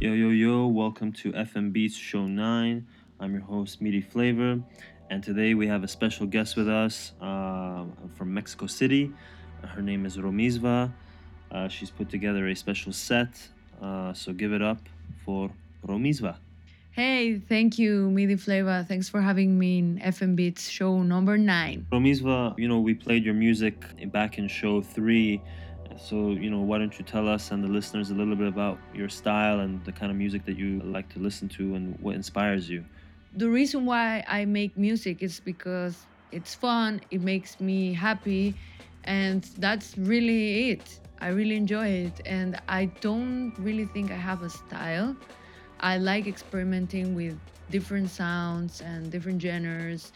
Yo, yo, yo, welcome to FM Beats Show 9. I'm your host, Meaty Flavor, and today we have a special guest with us uh, from Mexico City. Her name is Romizva. Uh, she's put together a special set, uh, so give it up for Romizva. Hey, thank you, Midi Flavor. Thanks for having me in FM Beats show number nine. Romizva, you know, we played your music back in show three. So, you know, why don't you tell us and the listeners a little bit about your style and the kind of music that you like to listen to and what inspires you? The reason why I make music is because it's fun, it makes me happy, and that's really it. I really enjoy it, and I don't really think I have a style. I like experimenting with different sounds and different genres,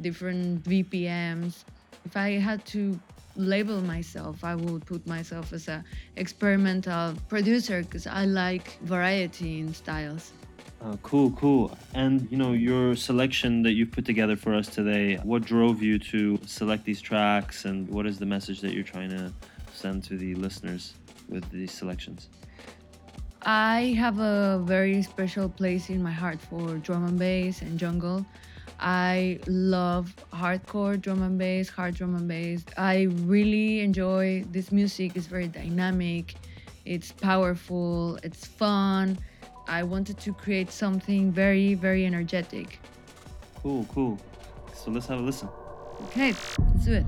different BPMs. If I had to label myself, I would put myself as a experimental producer because I like variety in styles. Uh, cool, cool. And you know, your selection that you've put together for us today, what drove you to select these tracks and what is the message that you're trying to send to the listeners with these selections? I have a very special place in my heart for drum and bass and jungle. I love hardcore drum and bass, hard drum and bass. I really enjoy this music. It's very dynamic, it's powerful, it's fun. I wanted to create something very, very energetic. Cool, cool. So let's have a listen. Okay, let's do it.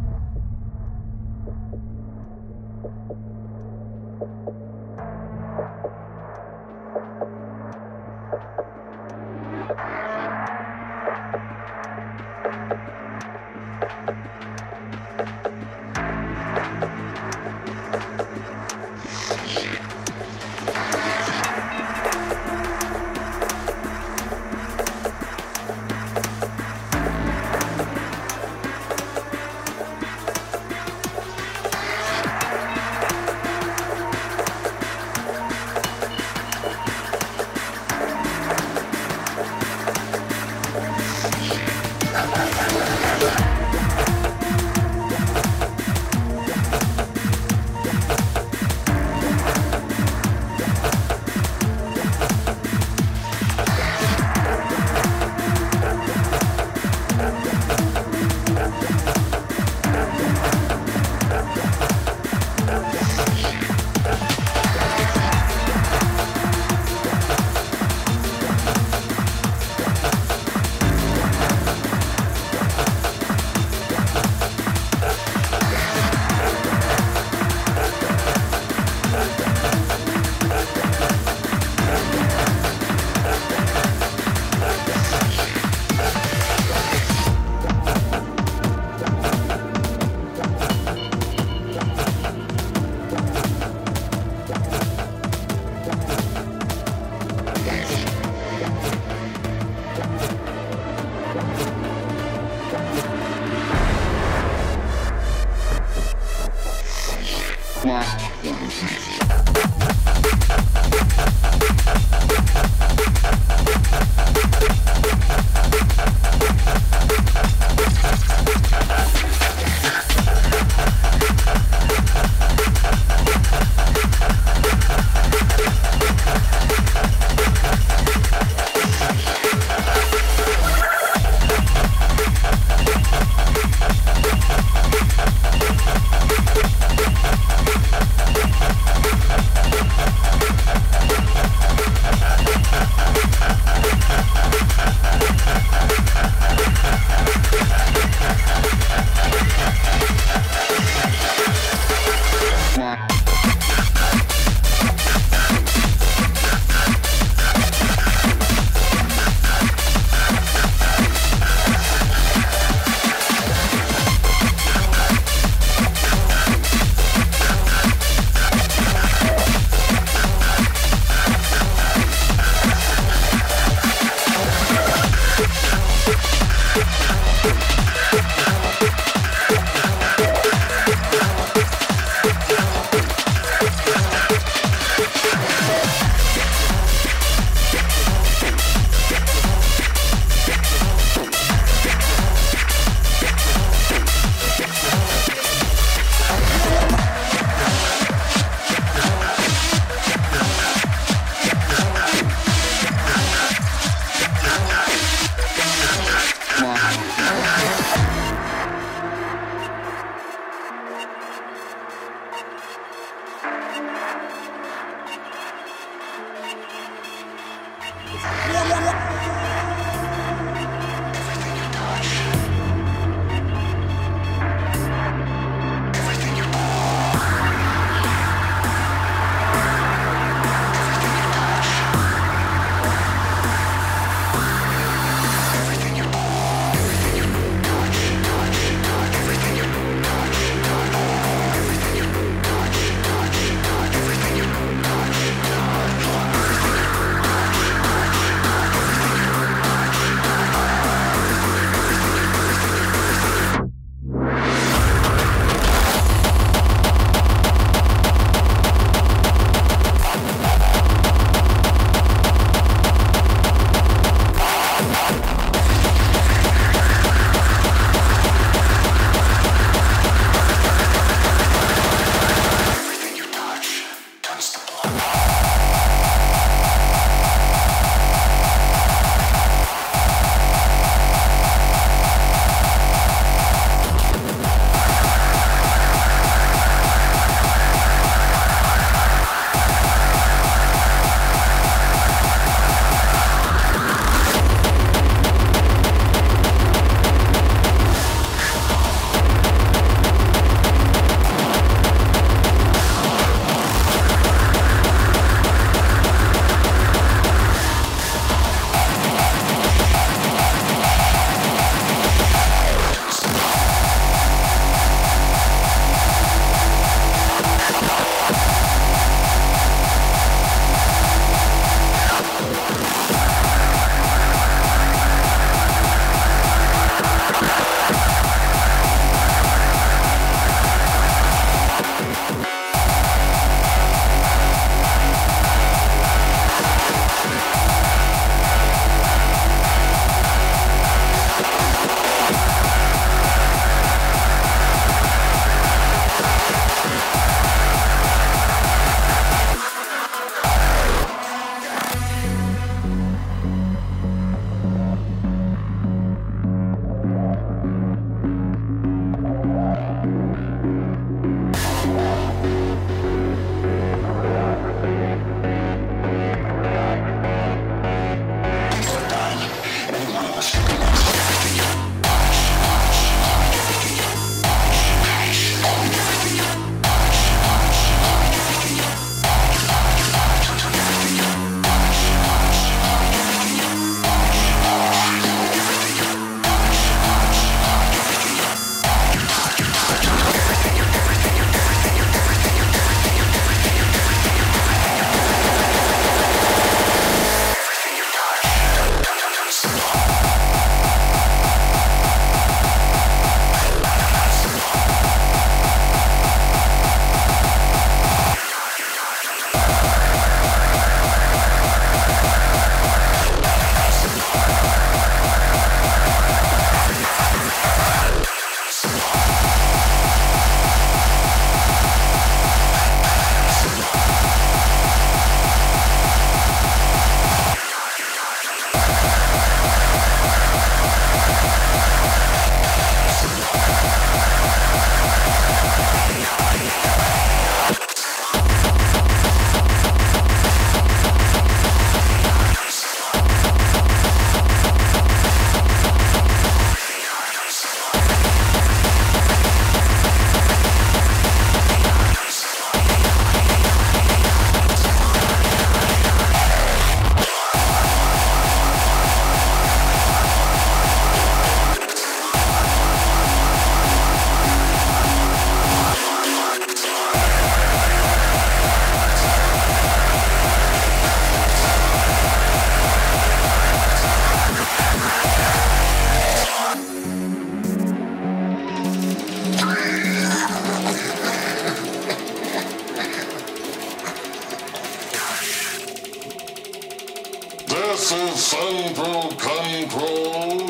This is Central Control.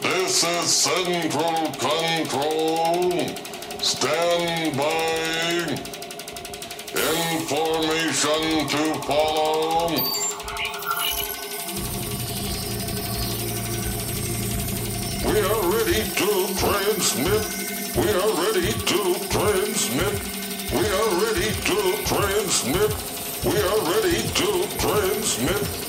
This is Central Control. Stand by. Information to follow. We are ready to transmit. We are ready to transmit. We are ready to transmit. We are ready to transmit.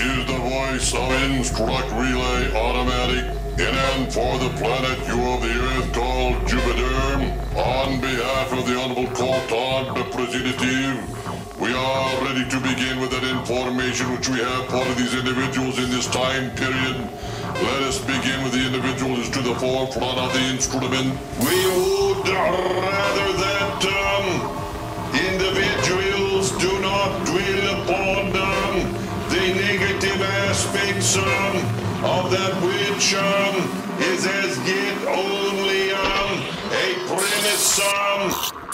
Is the voice of Instruct Relay Automatic in and for the planet you of the Earth called Jupiter. On behalf of the Honorable Court Representative, we are ready to begin with that information which we have for these individuals in this time period. Let us begin with the individual who's to the forefront of the instrument. We would rather that of that which um, is as yet only um, a premise. Um,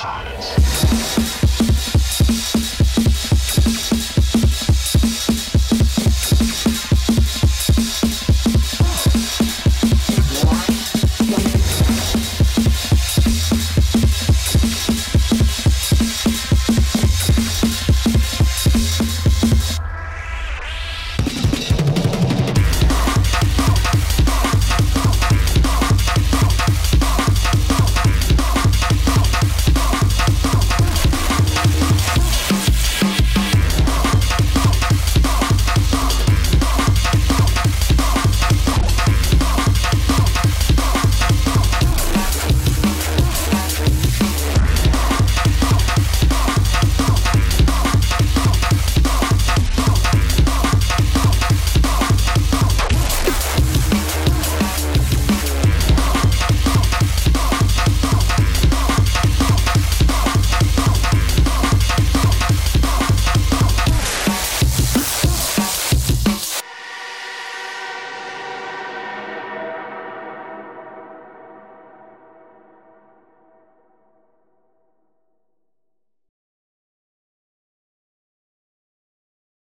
silence.